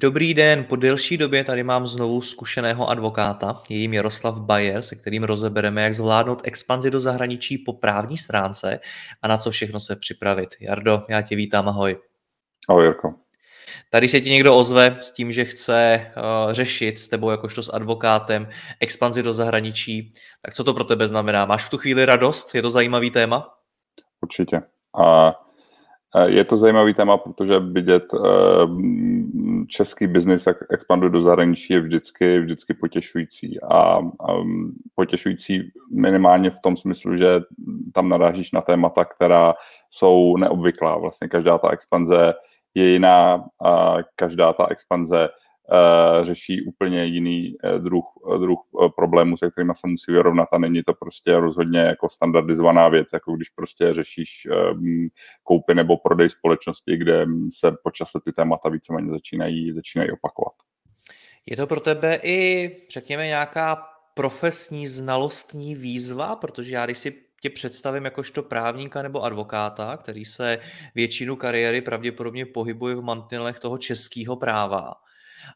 Dobrý den, po delší době tady mám znovu zkušeného advokáta, je jim Jaroslav Bayer, se kterým rozebereme, jak zvládnout expanzi do zahraničí po právní stránce a na co všechno se připravit. Jardo, já tě vítám, ahoj. Ahoj, Jirko. Tady se ti někdo ozve s tím, že chce uh, řešit s tebou jakožto s advokátem expanzi do zahraničí, tak co to pro tebe znamená? Máš v tu chvíli radost? Je to zajímavý téma? Určitě. A je to zajímavý téma, protože vidět uh, český biznis, jak expanduje do zahraničí, je vždycky, vždycky potěšující. A um, potěšující minimálně v tom smyslu, že tam narážíš na témata, která jsou neobvyklá. Vlastně každá ta expanze je jiná každá ta expanze řeší úplně jiný uh, druh, uh, druh problémů, se kterými se musí vyrovnat a není to prostě rozhodně jako standardizovaná věc, jako když prostě řešíš um, koupy nebo prodej společnosti, kde se počase ty témata víceméně začínají, začínají opakovat. Je to pro tebe i, řekněme, nějaká profesní znalostní výzva, protože já když si tě představím jakožto právníka nebo advokáta, který se většinu kariéry pravděpodobně pohybuje v mantinelech toho českého práva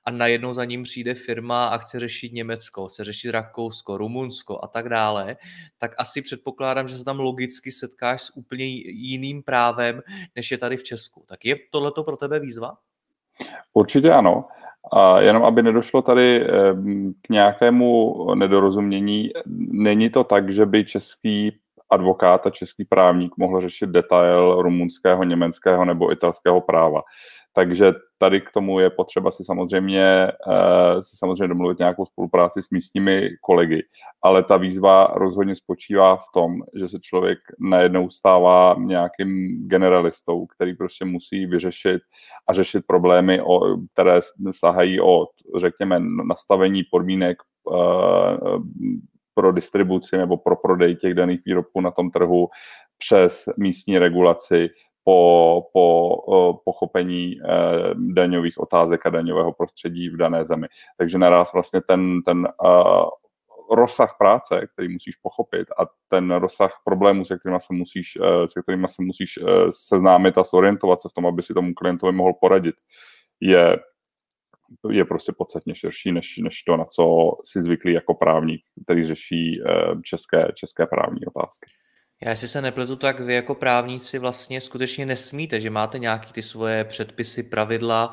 a najednou za ním přijde firma a chce řešit Německo, chce řešit Rakousko, Rumunsko a tak dále, tak asi předpokládám, že se tam logicky setkáš s úplně jiným právem, než je tady v Česku. Tak je tohleto pro tebe výzva? Určitě ano. A jenom aby nedošlo tady k nějakému nedorozumění, není to tak, že by český advokát a český právník mohl řešit detail rumunského, německého nebo italského práva. Takže tady k tomu je potřeba si samozřejmě, uh, si samozřejmě domluvit nějakou spolupráci s místními kolegy. Ale ta výzva rozhodně spočívá v tom, že se člověk najednou stává nějakým generalistou, který prostě musí vyřešit a řešit problémy, o, které sahají od, řekněme, nastavení podmínek uh, pro distribuci nebo pro prodej těch daných výrobků na tom trhu přes místní regulaci, po, po pochopení eh, daňových otázek a daňového prostředí v dané zemi. Takže naraz vlastně ten, ten uh, rozsah práce, který musíš pochopit a ten rozsah problémů, se kterými se musíš, uh, se kterými se musíš seznámit a zorientovat se v tom, aby si tomu klientovi mohl poradit, je je prostě podstatně širší než, než to, na co si zvyklý jako právník, který řeší české, české právní otázky. Já jestli se nepletu, tak vy jako právníci vlastně skutečně nesmíte, že máte nějaký ty svoje předpisy, pravidla,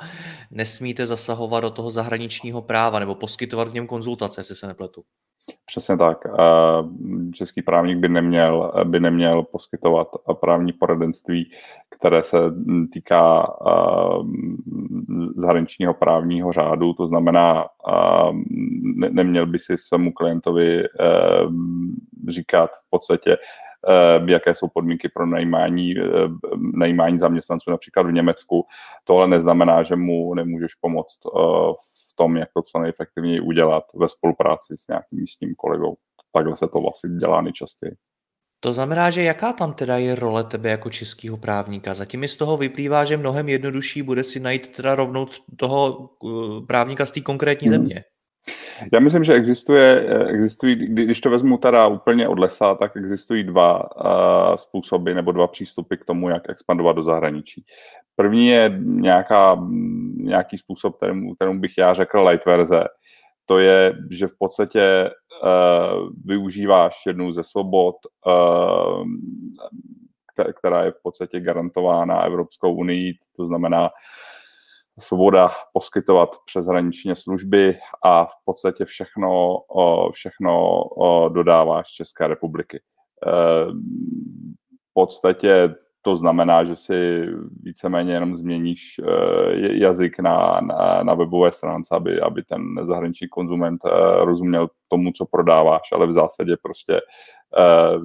nesmíte zasahovat do toho zahraničního práva nebo poskytovat v něm konzultace, jestli se nepletu. Přesně tak. Český právník by neměl, by neměl poskytovat právní poradenství, které se týká zahraničního právního řádu, to znamená, neměl by si svému klientovi říkat v podstatě, Eh, jaké jsou podmínky pro najímání, eh, najímání zaměstnanců například v Německu. Tohle neznamená, že mu nemůžeš pomoct v tom, jak to co nejefektivněji udělat ve spolupráci s nějakým místním kolegou. Takhle se to vlastně dělá nejčastěji. To znamená, že jaká tam teda je role tebe jako českého právníka? Zatím mi z toho vyplývá, že mnohem jednodušší bude si najít teda rovnou toho právníka z té konkrétní hmm. země. Já myslím, že existuje, existují, když to vezmu teda úplně od lesa, tak existují dva uh, způsoby nebo dva přístupy k tomu, jak expandovat do zahraničí. První je nějaká, nějaký způsob, kterému, kterému bych já řekl light verze. To je, že v podstatě uh, využíváš jednu ze svobod, uh, která je v podstatě garantována Evropskou unii, to znamená svoboda poskytovat přeshraničně služby a v podstatě všechno, všechno dodáváš z České republiky. E, v podstatě to znamená, že si víceméně jenom změníš jazyk na, na, na webové stránce, aby, aby ten zahraniční konzument rozuměl tomu, co prodáváš, ale v zásadě prostě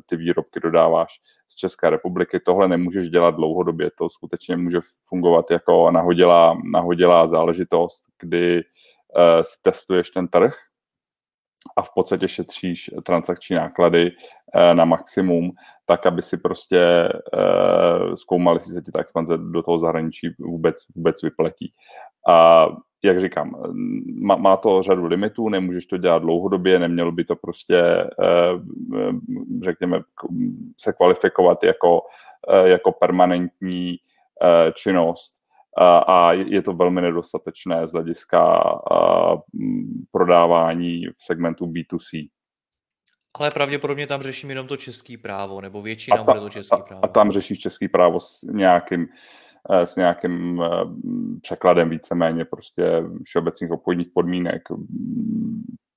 ty výrobky dodáváš z České republiky. Tohle nemůžeš dělat dlouhodobě, to skutečně může fungovat jako nahodilá, nahodilá záležitost, kdy si testuješ ten trh, a v podstatě šetříš transakční náklady eh, na maximum, tak aby si prostě eh, zkoumali, jestli se ti ta expanze do toho zahraničí vůbec, vůbec vypletí. A jak říkám, má, má to řadu limitů, nemůžeš to dělat dlouhodobě, nemělo by to prostě, eh, řekněme, se kvalifikovat jako, jako permanentní činnost a je to velmi nedostatečné z hlediska prodávání v segmentu B2C. Ale pravděpodobně tam řeším jenom to český právo, nebo většina ta, bude to český právo. A tam řešíš český právo s nějakým, e, s nějakým e, překladem víceméně prostě všeobecných obchodních podmínek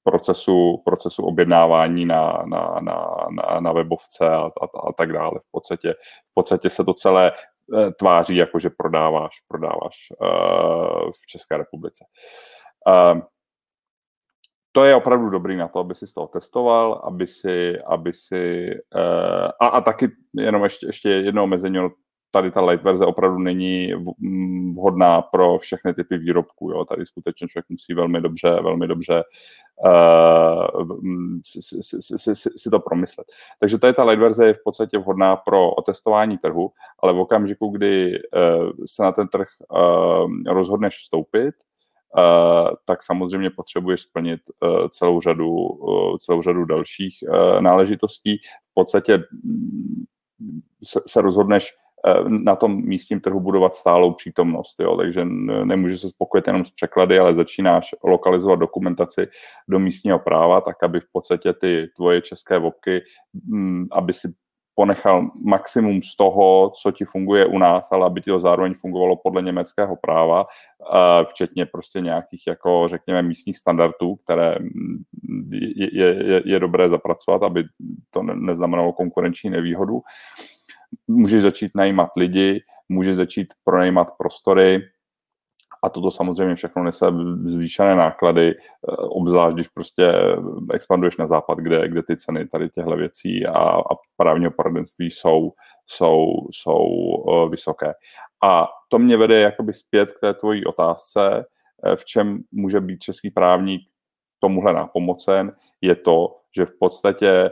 procesu, procesu objednávání na, na, na, na, na webovce a, a, a tak dále. V podstatě, v podstatě se to celé Eh, tváří, jako že prodáváš, prodáváš uh, v České republice. Uh, to je opravdu dobrý na to, aby si to testoval, aby si, aby si uh, a, a taky jenom ještě, ještě jedno omezení, tady ta light verze opravdu není vhodná pro všechny typy výrobků. Jo. Tady skutečně člověk musí velmi dobře, velmi dobře uh, si, si, si, si, to promyslet. Takže tady ta light verze je v podstatě vhodná pro otestování trhu, ale v okamžiku, kdy uh, se na ten trh uh, rozhodneš vstoupit, Uh, tak samozřejmě potřebuješ splnit uh, celou řadu, uh, celou řadu dalších náležitostí. V podstatě mm, se, se rozhodneš na tom místním trhu budovat stálou přítomnost. Jo? Takže nemůže se spokojit jenom s překlady, ale začínáš lokalizovat dokumentaci do místního práva, tak aby v podstatě ty tvoje české vobky, mm, aby si ponechal maximum z toho, co ti funguje u nás, ale aby ti to zároveň fungovalo podle německého práva, eh, včetně prostě nějakých, jako řekněme, místních standardů, které mm, je, je, je dobré zapracovat, aby to neznamenalo konkurenční nevýhodu můžeš začít najímat lidi, můžeš začít pronajímat prostory, a toto samozřejmě všechno nese zvýšené náklady, eh, obzvlášť když prostě expanduješ na západ, kde, kde ty ceny tady těchto věcí a, a právního poradenství jsou, jsou, jsou uh, vysoké. A to mě vede jakoby zpět k té tvojí otázce, eh, v čem může být český právník tomuhle nápomocen, je to, že v podstatě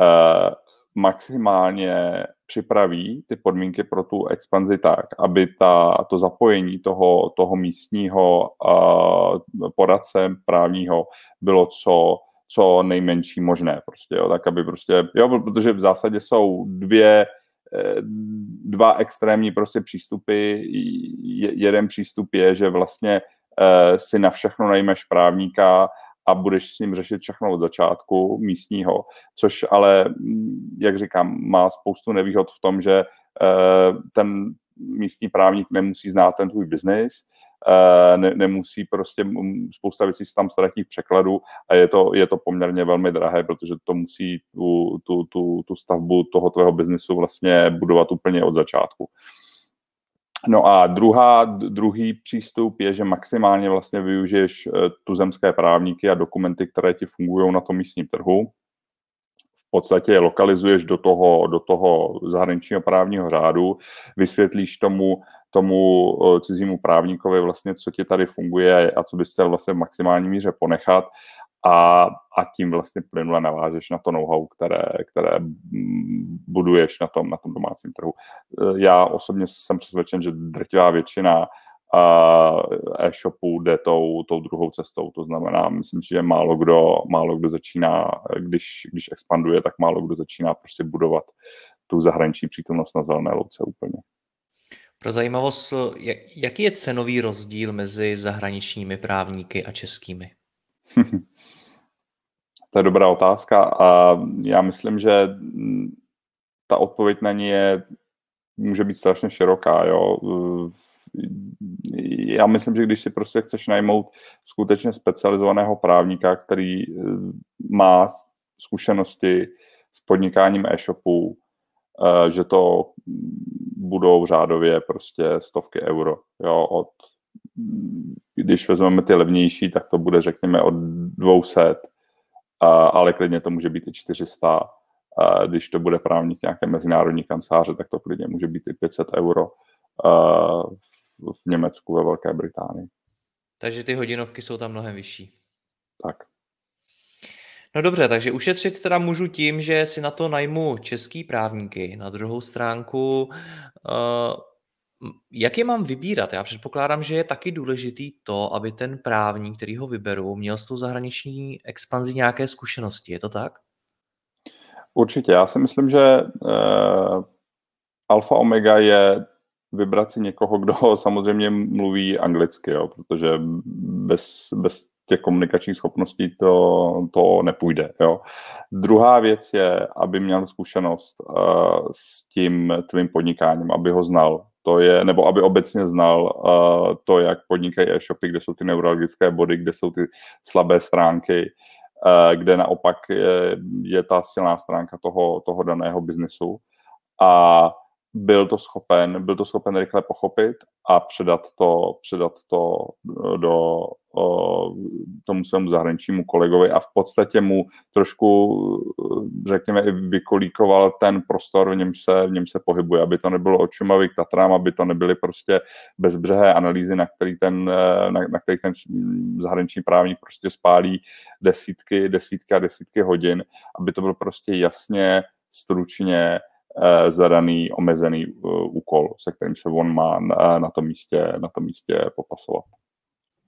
uh, maximálně připraví ty podmínky pro tu expanzi tak, aby ta, to zapojení toho, toho místního uh, poradce právního bylo co, co nejmenší možné. Prostě, jo, tak aby prostě, jo, protože v zásadě jsou dvě, eh, dva extrémní prostě přístupy. Jeden přístup je, že vlastně uh, si na všechno najmeš právníka a budeš s ním řešit všechno od začátku místního, což ale, mm, jak říkám, má spoustu nevýhod v tom, že eh, ten místní právník nemusí znát ten tvůj biznis, eh, ne, nemusí prostě, spousta věcí se tam ztratí v překladu a je to, je to poměrně velmi drahé, protože to musí tu, tu, tu, tu stavbu toho tvého biznisu vlastně budovat úplně od začátku. No a druhá, druhý přístup je, že maximálně vlastně využiješ eh, tuzemské právníky a dokumenty, které ti fungují na tom místním trhu. V podstatě je lokalizuješ do toho, do toho zahraničního právního řádu, vysvětlíš tomu, tomu eh, cizímu právníkovi vlastně, co ti tady funguje a co byste vlastně v maximální míře ponechat a, a tím vlastně plynule navážeš na to know-how, které, které buduješ na tom, na tom domácím trhu. Já osobně jsem přesvědčen, že drtivá většina e-shopů jde tou, tou druhou cestou. To znamená, myslím si, že málo kdo, málo kdo začíná, když, když expanduje, tak málo kdo začíná prostě budovat tu zahraniční přítomnost na zelené louce úplně. Pro zajímavost, jaký je cenový rozdíl mezi zahraničními právníky a českými? to je dobrá otázka a já myslím, že ta odpověď na ní je, může být strašně široká. Jo. Já myslím, že když si prostě chceš najmout skutečně specializovaného právníka, který eh, má zkušenosti s podnikáním e-shopů, že to budou řádově prostě stovky euro. Jo, od, když vezmeme ty levnější, tak to bude řekněme od 200, ale klidně to může být i 400. Když to bude právník nějaké mezinárodní kanceláře, tak to klidně může být i 500 euro v Německu, ve Velké Británii. Takže ty hodinovky jsou tam mnohem vyšší. Tak. No dobře, takže ušetřit teda můžu tím, že si na to najmu český právníky. Na druhou stránku, uh, jak je mám vybírat? Já předpokládám, že je taky důležitý to, aby ten právník, který ho vyberu, měl s tou zahraniční expanzí nějaké zkušenosti. Je to tak? Určitě. Já si myslím, že uh, alfa omega je vybrat si někoho, kdo samozřejmě mluví anglicky, jo, protože bez, bez těch komunikačních schopností to, to nepůjde. Jo. Druhá věc je, aby měl zkušenost uh, s tím tvým podnikáním, aby ho znal. To je, nebo aby obecně znal uh, to, jak podnikají e-shopy, kde jsou ty neurologické body, kde jsou ty slabé stránky, uh, kde naopak je, je ta silná stránka toho, toho daného biznesu. A byl to schopen, byl to schopen rychle pochopit a předat to, předat to do tomu svému zahraničnímu kolegovi a v podstatě mu trošku, řekněme, i vykolíkoval ten prostor, v něm se, v něm se pohybuje, aby to nebylo očumavý k Tatrám, aby to nebyly prostě bezbřehé analýzy, na který ten, na, na který ten zahraniční právník prostě spálí desítky, desítky a desítky hodin, aby to bylo prostě jasně, stručně, Eh, zadaný, omezený eh, úkol, se kterým se on má na, tom, místě, na tom místě popasovat.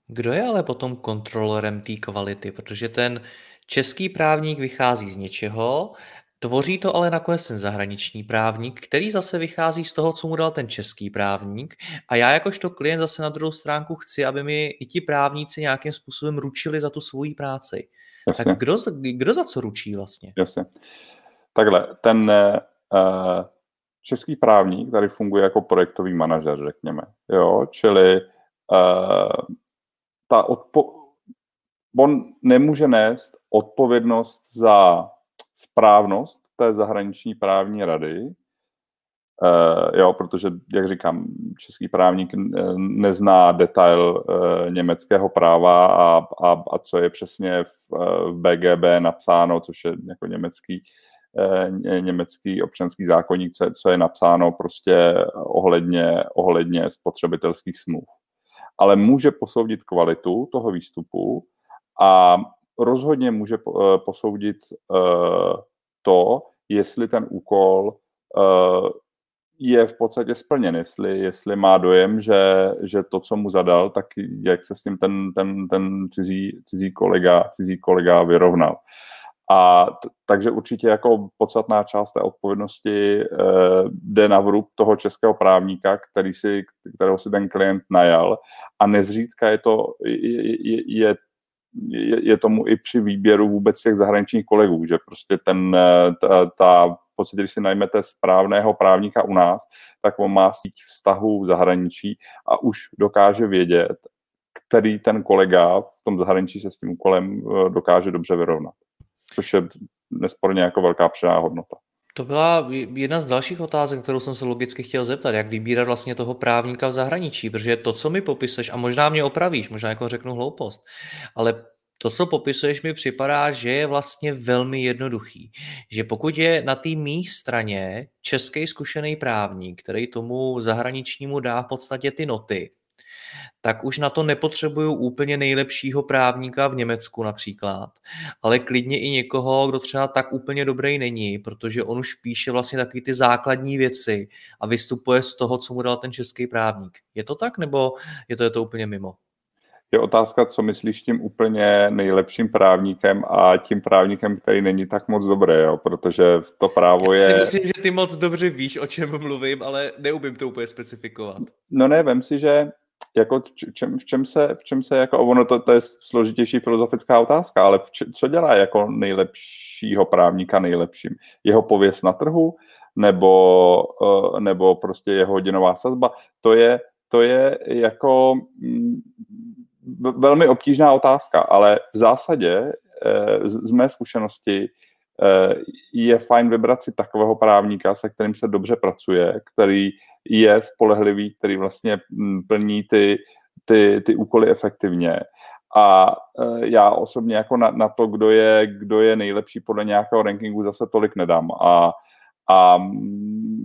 Kdo je ale potom kontrolorem té kvality? Protože ten český právník vychází z něčeho, tvoří to ale nakonec ten zahraniční právník, který zase vychází z toho, co mu dal ten český právník. A já jakožto klient zase na druhou stránku chci, aby mi i ti právníci nějakým způsobem ručili za tu svoji práci. Jasně. Tak kdo, kdo za co ručí vlastně? Jasně. Takhle, ten Eh, český právník tady funguje jako projektový manažer, řekněme. Jo? Čili uh, ta odpo- on nemůže nést odpovědnost za správnost té zahraniční právní rady, uh, jo, protože, jak říkám, český právník nezná detail uh, německého práva a, a, a co je přesně v, v BGB napsáno, což je jako německý Eh, německý občanský zákonník, co je, co je napsáno prostě ohledně, ohledně spotřebitelských smluv. Ale může posoudit kvalitu toho výstupu a rozhodně může eh, posoudit eh, to, jestli ten úkol je v podstatě splněn, jestli, jestli má dojem, že, že to, co mu zadal, tak jak se s tím ten, ten, ten cizí, cizí, kolega, cizí kolega vyrovnal. A t- takže určitě jako podstatná část té odpovědnosti e, jde na vrub toho českého právníka, který si, kterého si ten klient najal. A nezřídka je to, je, je, je, je tomu i při výběru vůbec těch zahraničních kolegů, že prostě ten, eh, ta, ta podstatě, když si najmete správného právníka u nás, tak on má síť vztahů v zahraničí a už dokáže vědět, který ten kolega v tom zahraničí se s tím úkolem eh, dokáže dobře vyrovnat což je nesporně jako velká přidaná hodnota. To byla jedna z dalších otázek, kterou jsem se logicky chtěl zeptat, jak vybírat vlastně toho právníka v zahraničí, protože to, co mi popisuješ, a možná mě opravíš, možná jako řeknu hloupost, ale to, co popisuješ, mi připadá, že je vlastně velmi jednoduchý. Že pokud je na té mý straně český zkušený právník, který tomu zahraničnímu dá v podstatě ty noty, tak už na to nepotřebuju úplně nejlepšího právníka v Německu například, ale klidně i někoho, kdo třeba tak úplně dobrý není, protože on už píše vlastně taky ty základní věci a vystupuje z toho, co mu dal ten český právník. Je to tak, nebo je to, je to úplně mimo? Je otázka, co myslíš tím úplně nejlepším právníkem a tím právníkem, který není tak moc dobrý, jo? protože to právo Já je... si myslím, že ty moc dobře víš, o čem mluvím, ale neumím to úplně specifikovat. No ne, vem si, že jako čem, v čem se, v čem se jako, ono to, to je složitější filozofická otázka, ale če, co dělá jako nejlepšího právníka nejlepším? Jeho pověst na trhu nebo, uh, nebo prostě jeho hodinová sazba? To je, to je jako mm, velmi obtížná otázka, ale v zásadě z, z mé zkušenosti je fajn vybrat si takového právníka, se kterým se dobře pracuje, který je spolehlivý, který vlastně mm, plní ty, ty, ty úkoly efektivně. A já osobně jako na, na to, kdo je, kdo je nejlepší podle nějakého rankingu, zase tolik nedám. A a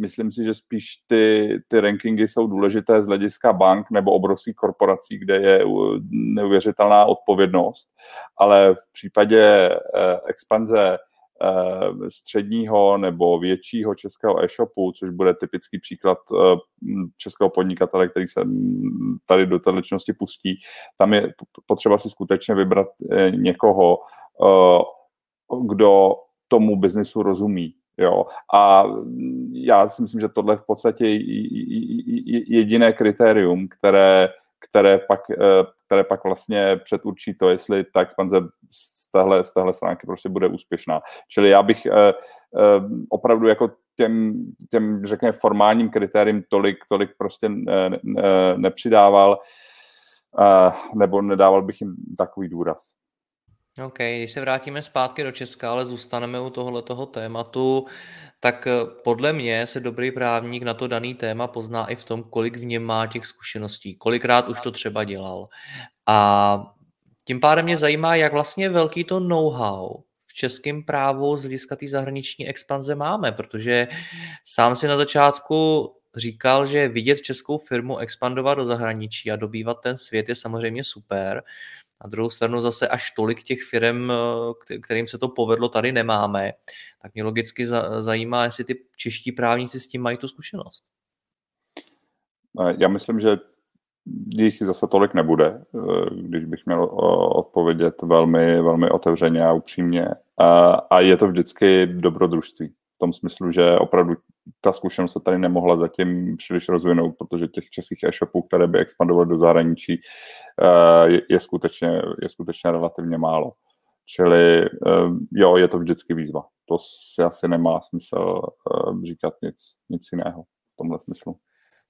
myslím si, že spíš ty, ty rankingy jsou důležité z hlediska bank nebo obrovských korporací, kde je neuvěřitelná odpovědnost, ale v případě eh, expanze eh, středního nebo většího českého e-shopu, což bude typický příklad eh, českého podnikatele, který se tady do této činnosti pustí, tam je potřeba si skutečně vybrat někoho, kdo tomu biznesu rozumí, Jo. A já si myslím, že tohle je v podstatě jediné kritérium, které, které, pak, eh, které pak vlastně předurčí to, jestli ta expanze téhle, z téhle stránky prostě bude úspěšná. Čili já bych eh, eh, opravdu jako těm, těm řekněme, formálním kritériím tolik, tolik prostě nepřidával, nebo nedával bych jim takový důraz. OK, když se vrátíme zpátky do Česka, ale zůstaneme u tohoto tématu, tak eh, podle mě se dobrý právník na to daný téma pozná i v tom, kolik v něm má těch zkušeností, kolikrát už to třeba dělal. A tím pádem mě zajímá, jak vlastně velký to know-how v českém právu z hlediska té zahraniční expanze máme, protože sám si na začátku říkal, že vidět českou firmu expandovat do zahraničí a dobývat ten svět je samozřejmě super, na druhou stranu zase až tolik těch firm, kterým se to povedlo, tady nemáme. Tak mě logicky zajímá, jestli ty čeští právníci s tím mají tu zkušenost. Já myslím, že jich zase tolik nebude, eh, když bych měl odpovědět velmi, velmi otevřeně a upřímně. A je to vždycky dobrodružství. V tom smyslu, že opravdu ta zkušenost se tady nemohla zatím příliš rozvinout, protože těch českých e-shopů, které by expandovaly do zahraničí, eh, je, skutečně, je skutečně relativně málo. Čili eh, jo, je to vždycky výzva. To si asi nemá smysl eh, říkat nic, nic jiného v tomhle smyslu.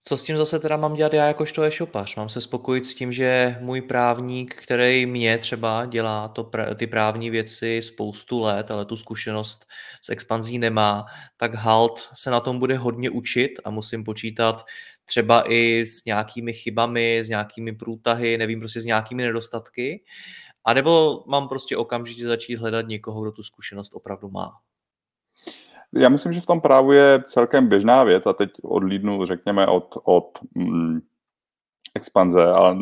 Co s tím zase teda mám dělat já jakožto e-shopař? Mám se spokojit s tím, že můj právník, který mě třeba dělá to, ty právní věci spoustu let, ale tu zkušenost s expanzí nemá, tak halt se na tom bude hodně učit a musím počítat třeba i s nějakými chybami, s nějakými průtahy, nevím, prostě s nějakými nedostatky. A nebo mám prostě okamžitě začít hledat někoho, kdo tu zkušenost opravdu má já myslím, že v tom právu je celkem běžná věc a teď odlídnu, řekněme, od, od mm, expanze, ale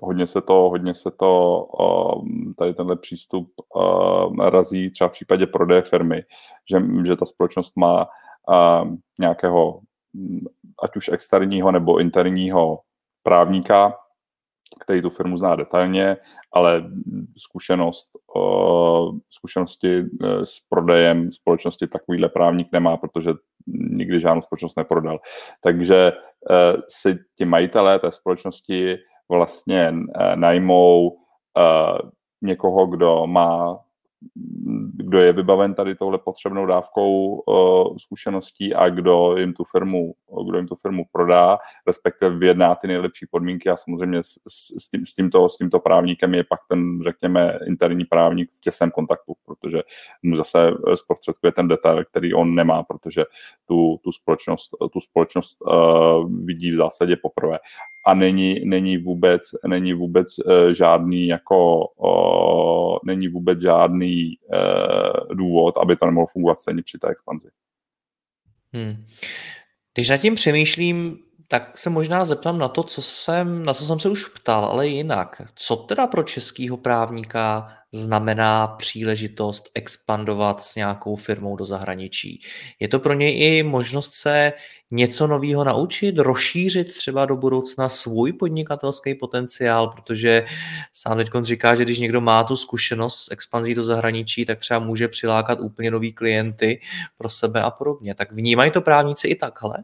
hodně se to, hodně se to um, tady tenhle přístup uh, razí třeba v případě prodeje firmy, že, že ta společnost má uh, nějakého mm, ať už externího nebo interního právníka, který tu firmu zná detailně, ale zkušenost, zkušenosti e, s prodejem společnosti takovýhle právník nemá, protože nikdy žádnou společnost neprodal. Takže e, si ti majitelé té společnosti vlastně e, najmou někoho, kdo má kdo je vybaven tady touhle potřebnou dávkou uh, zkušeností a kdo jim tu firmu, kdo jim tu firmu prodá, respektive vyjedná ty nejlepší podmínky a samozřejmě s, s, tím, s, tímto, s tímto právníkem je pak ten, řekněme, interní právník v těsném kontaktu, protože mu zase zprostředkuje ten detail, který on nemá, protože tu, tu společnost, tu společnost uh, vidí v zásadě poprvé. A není, není vůbec, není vůbec uh, žádný jako uh, není vůbec žádný uh, důvod, aby to nemohlo fungovat stejně při té expanzi. Hmm. Když nad tím přemýšlím, tak se možná zeptám na to, co jsem, na co jsem se už ptal, ale jinak. Co teda pro českého právníka znamená příležitost expandovat s nějakou firmou do zahraničí? Je to pro něj i možnost se něco nového naučit, rozšířit třeba do budoucna svůj podnikatelský potenciál, protože sám teď říká, že když někdo má tu zkušenost s expanzí do zahraničí, tak třeba může přilákat úplně nový klienty pro sebe a podobně. Tak vnímají to právníci i takhle?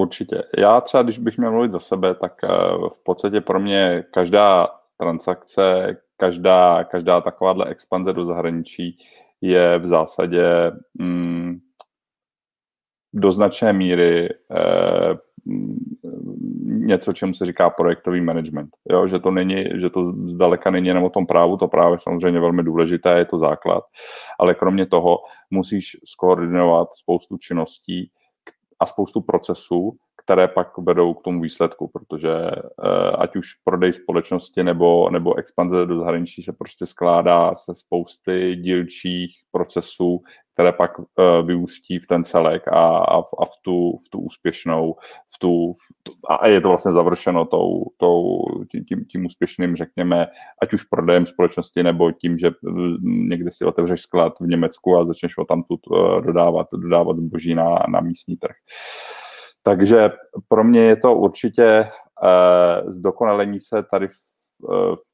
Určitě. Já třeba, když bych měl mluvit za sebe, tak eh, v podstatě pro mě každá transakce, každá, každá takováhle expanze do zahraničí je v zásadě mm, do značné míry eh, něco, čemu se říká projektový management. Jo? Že to není, že to zdaleka není jenom o tom právu, to právě samozřejmě velmi důležité, je to základ, ale kromě toho musíš skoordinovat spoustu činností a spoustu procesů, které pak vedou k tomu výsledku, protože eh, ať už prodej společnosti nebo, nebo expanze do zahraničí se prostě skládá se spousty dílčích procesů, které pak uh, vyústí v ten celek a, a, v, a v, tu, v tu úspěšnou, v tu, v tu, a je to vlastně završeno tou, tou, tím, tím úspěšným, řekněme, ať už prodejem společnosti, nebo tím, že někde si otevřeš sklad v Německu a začneš ho tam uh, dodávat, dodávat zboží na, na místní trh. Takže pro mě je to určitě uh, zdokonalení se tady v, v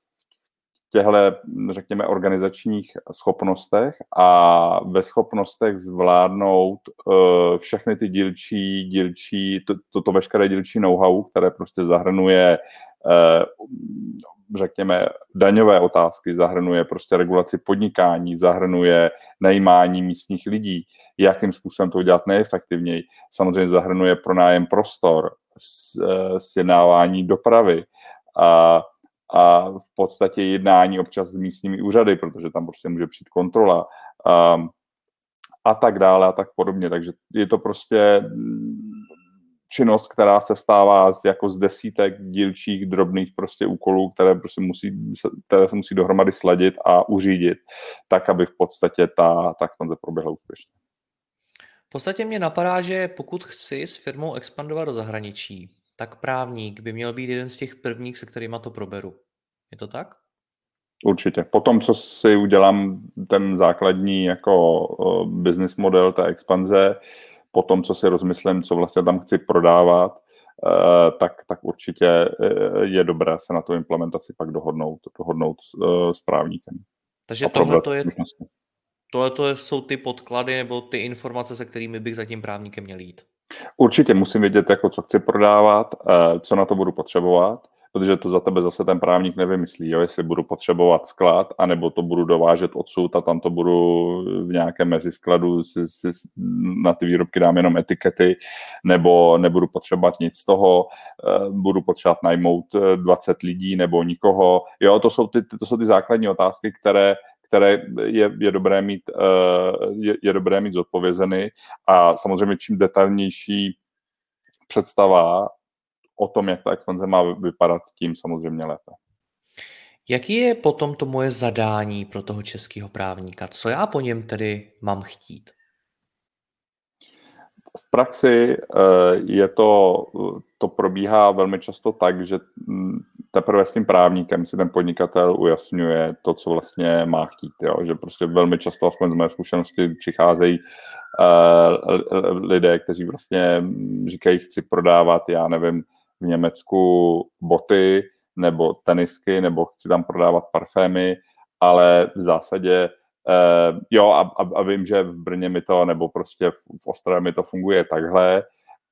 těchto, řekněme, organizačních schopnostech a ve schopnostech zvládnout uh, všechny ty dílčí, dílčí, to, toto veškeré dílčí know-how, které prostě zahrnuje uh, řekněme, daňové otázky, zahrnuje prostě regulaci podnikání, zahrnuje najímání místních lidí, jakým způsobem to udělat nejefektivněji. Samozřejmě zahrnuje pronájem prostor, eh, sjednávání dopravy a a v podstatě jednání občas s místními úřady, protože tam prostě může přijít kontrola um, a tak dále a tak podobně. Takže je to prostě mm, činnost, která se stává z, jako z desítek dílčích drobných prostě úkolů, které, prostě musí, které se musí dohromady sladit a uřídit, tak, aby v podstatě ta, ta expanze proběhla úspěšně. V podstatě mě napadá, že pokud chci s firmou expandovat do zahraničí, tak právník by měl být jeden z těch prvních, se kterými to proberu. Je to tak? Určitě. Potom, co si udělám ten základní jako business model té expanze, potom, co si rozmyslím, co vlastně tam chci prodávat, e, tak, tak určitě e, je dobré se na tu implementaci pak dohodnout, dohodnout s, e, s právníkem. Takže tohle to je, tohle jsou ty podklady nebo ty informace, se kterými bych za tím právníkem měl jít. Určitě musím vědět, jako co chci prodávat, eh, co na to budu potřebovat, protože to za tebe zase ten právník nevymyslí, jo? jestli budu potřebovat sklad, anebo to budu dovážet odsud a tam to budu v nějakém meziskladu si, si na ty výrobky dám jenom etikety, nebo nebudu potřebovat nic z toho, eh, budu potřebovat najmout 20 eh, lidí nebo nikoho. Jo, to jsou ty, to jsou ty základní otázky, které které je, je, dobré mít, eh, je, je dobré mít zodpovězeny a samozřejmě čím detailnější představa o tom, jak ta expanze má vypadat, tím samozřejmě lépe. Jaký je potom to moje zadání pro toho českého právníka? Co já po něm tedy mám chtít? V praxi eh, je to, to probíhá velmi často tak, že mm, teprve s tím právníkem si ten podnikatel ujasňuje to, co vlastně má chtít. Jo? Že prostě velmi často, aspoň z mé zkušenosti, přicházejí uh, lidé, kteří vlastně říkají, chci prodávat, já nevím, v Německu boty nebo tenisky, nebo chci tam prodávat parfémy, ale v zásadě Uh, jo, a, a, a vím, že v Brně mi to, nebo prostě v, v Ostravě mi to funguje takhle,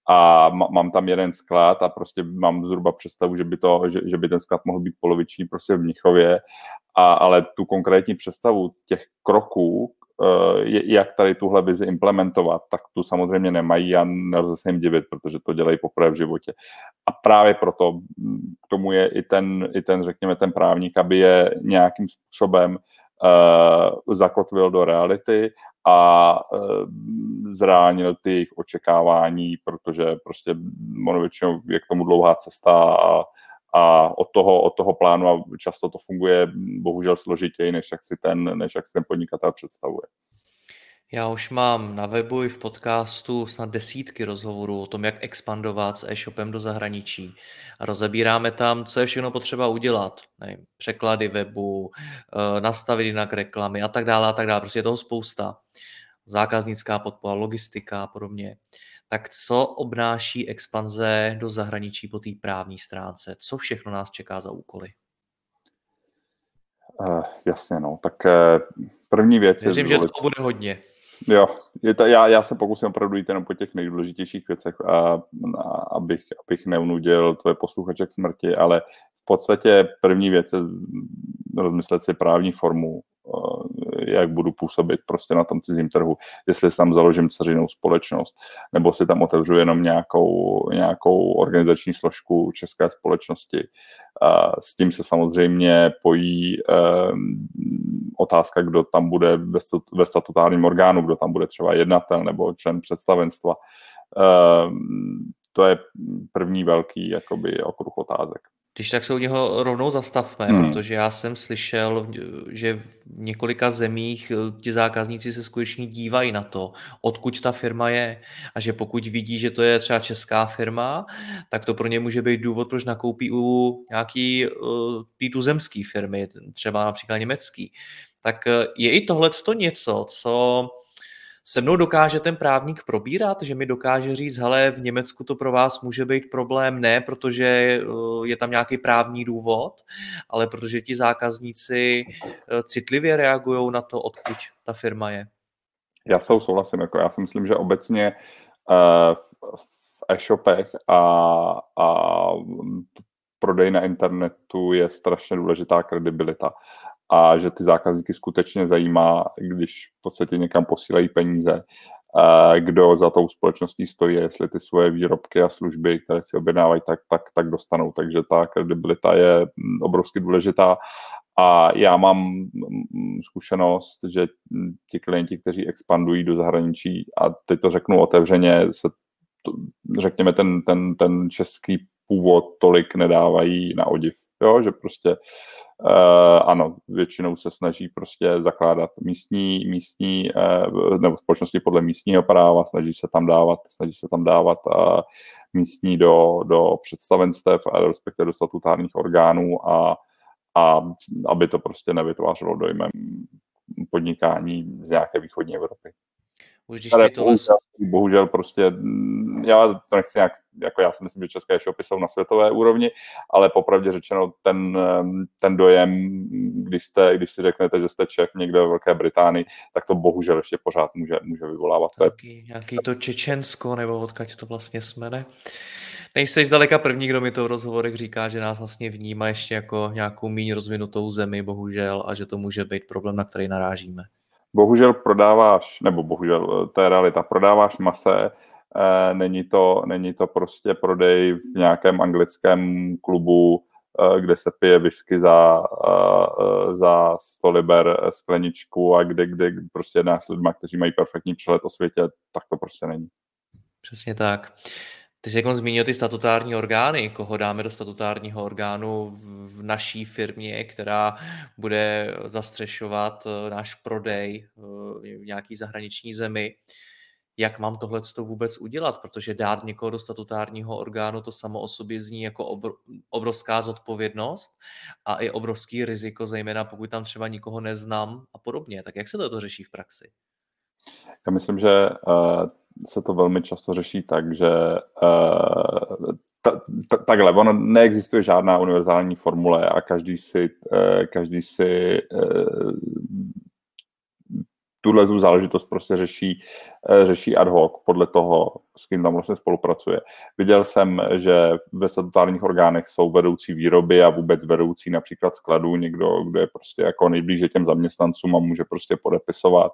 a mám tam jeden sklad a prostě mám zhruba představu, že by, to, že, že by ten sklad mohl být poloviční prostě v Mnichově, a, ale tu konkrétní představu těch kroků, eh, jak tady tuhle vizi implementovat, tak tu samozřejmě nemají a nelze se jim divit, protože to dělají poprvé v životě. A právě proto k tomu je i ten, i ten řekněme, ten právník, aby je nějakým způsobem zakotvil do reality a uh, zránil ty jejich očekávání, protože prostě ono většinou je k tomu dlouhá cesta a, a od toho, od toho plánu a často to funguje bohužel složitěji, než jak si ten, než jak si ten podnikatel představuje. Já už mám na webu i v podcastu snad desítky rozhovorů o tom, jak expandovat s e-shopem do zahraničí. A rozebíráme tam, co je všechno potřeba udělat. Nevím, překlady webu, eh, nastavit jinak reklamy a tak dále a tak dále. Prostě je toho spousta. Zákaznická podpora, logistika a podobně. Tak co obnáší expanze do zahraničí po té právní stránce? Co všechno nás čeká za úkoly? Uh, jasně, no. Tak uh, první věc Věřím, je... že to bude hodně. Jo, je to, já, já se pokusím opravdu jít jenom po těch nejdůležitějších věcech, a, a, abych, abych neunudil tvoje posluchače k smrti, ale v podstatě první věc je rozmyslet si právní formu jak budu působit prostě na tom cizím trhu, jestli tam založím ceřinou společnost, nebo si tam otevřu jenom nějakou, nějakou organizační složku české společnosti. S tím se samozřejmě pojí ehm, otázka, kdo tam bude ve statutárním orgánu, kdo tam bude třeba jednatel nebo člen představenstva. Ehm, to je první velký jakoby, okruh otázek. Když tak se u něho rovnou zastavme, hmm. protože já jsem slyšel, že v několika zemích eh, ti zákazníci se skutečně dívají na to, odkud ta firma je a že pokud vidí, že to je třeba česká firma, tak to pro ně může být důvod, proč nakoupí u nějaký uh, té tuzemské firmy, třeba například německý. Tak eh, je i tohle něco, co se mnou dokáže ten právník probírat, že mi dokáže říct, hele, v Německu to pro vás může být problém ne, protože eh, je tam nějaký právní důvod, ale protože ti zákazníci eh, citlivě reagují na to, odkud ta firma je. Já s souhlasím, jako já si myslím, že obecně uh, v e-shopech a, a prodej na internetu je strašně důležitá kredibilita a že ty zákazníky skutečně zajímá, když v podstatě někam posílají peníze, kdo za tou společností stojí, jestli ty svoje výrobky a služby, které si objednávají, tak, tak, tak dostanou. Takže ta kredibilita je obrovsky důležitá a já mám mm, zkušenost, že ti klienti, kteří expandují do zahraničí, a teď to řeknu otevřeně, se to, řekněme, ten, ten, ten český původ tolik nedávají na odiv. Jo? Že prostě uh, ano, většinou se snaží prostě zakládat místní, místní uh, nebo společnosti podle místního práva, snaží se tam dávat, snaží se tam dávat uh, místní do, do představenstev a respektive do statutárních orgánů a, a aby to prostě nevytvářelo dojmem podnikání z nějaké východní Evropy. Už když Ale tohle... bohužel, bohužel prostě, mm, já to nechci nějak, jako já si myslím, že české shopy jsou na světové úrovni, ale popravdě řečeno ten, ten dojem, když, jste, když si řeknete, že jste Čech někde ve Velké Británii, tak to bohužel ještě pořád může, může vyvolávat. Taky, nějaký to Čečensko, nebo odkud to vlastně jsme, ne? Nejseš zdaleka první, kdo mi to v rozhovorech říká, že nás vlastně vnímá ještě jako nějakou méně rozvinutou zemi, bohužel, a že to může být problém, na který narážíme bohužel prodáváš, nebo bohužel, to je realita, prodáváš mase, eh, není to, není to prostě prodej v nějakém anglickém klubu, eh, kde se pije whisky za, eh, za 100 liber skleničku a kde, kde prostě jedná s lidmi, kteří mají perfektní přehled o světě, tak to prostě není. Přesně tak. Ty jsi jako zmínil ty statutární orgány, koho dáme do statutárního orgánu v naší firmě, která bude zastřešovat eh, náš prodej eh, v nějaký zahraniční zemi. Jak mám tohle vůbec udělat? Protože dát někoho do statutárního orgánu, to samo o sobě zní jako obrovská zodpovědnost a i obrovský riziko, zejména pokud tam třeba nikoho neznám a podobně. Tak jak se to řeší v praxi? Já myslím, že uh se to velmi často řeší tak, že uh, ta, ta, takhle, ono neexistuje žádná univerzální formule a každý si, uh, každý si uh, tuhle tu záležitost prostě řeší, řeší ad hoc podle toho, s kým tam vlastně spolupracuje. Viděl jsem, že ve statutárních orgánech jsou vedoucí výroby a vůbec vedoucí například skladů, někdo, kdo je prostě jako nejblíže těm zaměstnancům a může prostě podepisovat.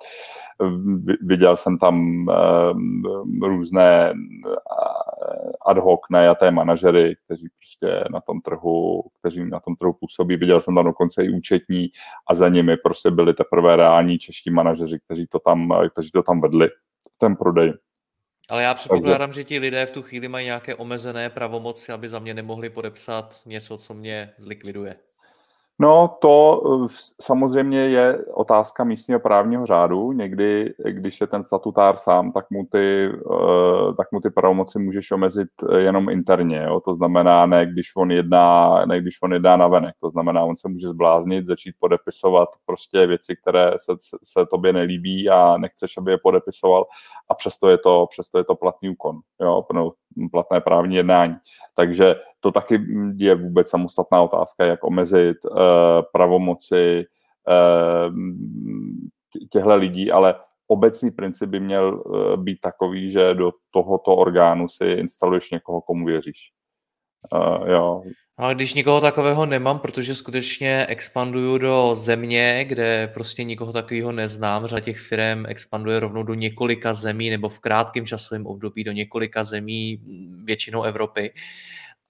Viděl jsem tam um, různé ad hoc najaté manažery, kteří prostě na tom trhu, kteří na tom trhu působí. Viděl jsem tam dokonce i účetní a za nimi prostě byli teprve reální čeští manažeři, kteří to tam, kteří to tam vedli, ten prodej. Ale já předpokládám, Takže... že ti lidé v tu chvíli mají nějaké omezené pravomoci, aby za mě nemohli podepsat něco, co mě zlikviduje. No, to eh, samozřejmě je otázka místního právního řádu. Někdy, když je ten statutár sám, tak mu ty, eh, tak mu ty pravomoci můžeš omezit eh, jenom interně. Jo? To znamená, ne když on jedná, ne když on jedná na venek. To znamená, on se může zbláznit, začít podepisovat prostě věci, které se, se tobě nelíbí a nechceš, aby je podepisoval a přesto je to, přesto je to platný úkon, jo? platné právní jednání. Takže to taky je vůbec samostatná otázka, jak omezit uh, pravomoci uh, těchto lidí, ale obecný princip by měl uh, být takový, že do tohoto orgánu si instaluješ někoho, komu věříš. Uh, jo. A když nikoho takového nemám, protože skutečně expanduju do země, kde prostě nikoho takového neznám, řada těch firm expanduje rovnou do několika zemí nebo v krátkém časovém období do několika zemí, většinou Evropy.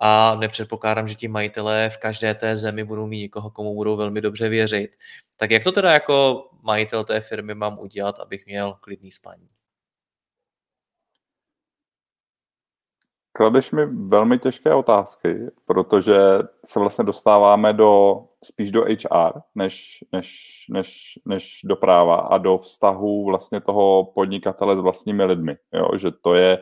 A nepředpokládám, že ti majitelé v každé té zemi budou mít někoho, komu budou velmi dobře věřit. Tak jak to teda jako majitel té firmy mám udělat, abych měl klidný spaní? Kladeš mi velmi těžké otázky, protože se vlastně dostáváme do, spíš do HR, než, než, než, než do práva a do vztahu vlastně toho podnikatele s vlastními lidmi. Jo? Že to je,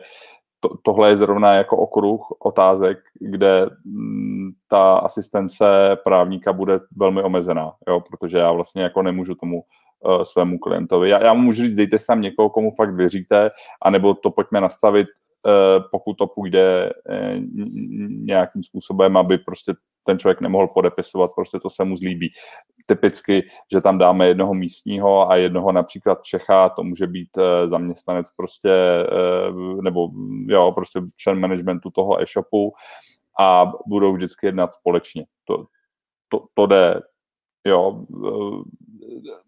to, tohle je zrovna jako okruh otázek, kde m, ta asistence právníka bude velmi omezená, jo? protože já vlastně jako nemůžu tomu uh, svému klientovi. Já, já mu můžu říct, dejte tam někoho, komu fakt věříte, anebo to pojďme nastavit Eh, pokud to půjde eh, nějakým způsobem, aby prostě ten člověk nemohl podepisovat prostě, co se mu zlíbí. Typicky, že tam dáme jednoho místního a jednoho například Čecha, to může být eh, zaměstnanec prostě, nebo jo, prostě člen managementu toho e-shopu a budou vždycky jednat společně. To, to, to jde, jo,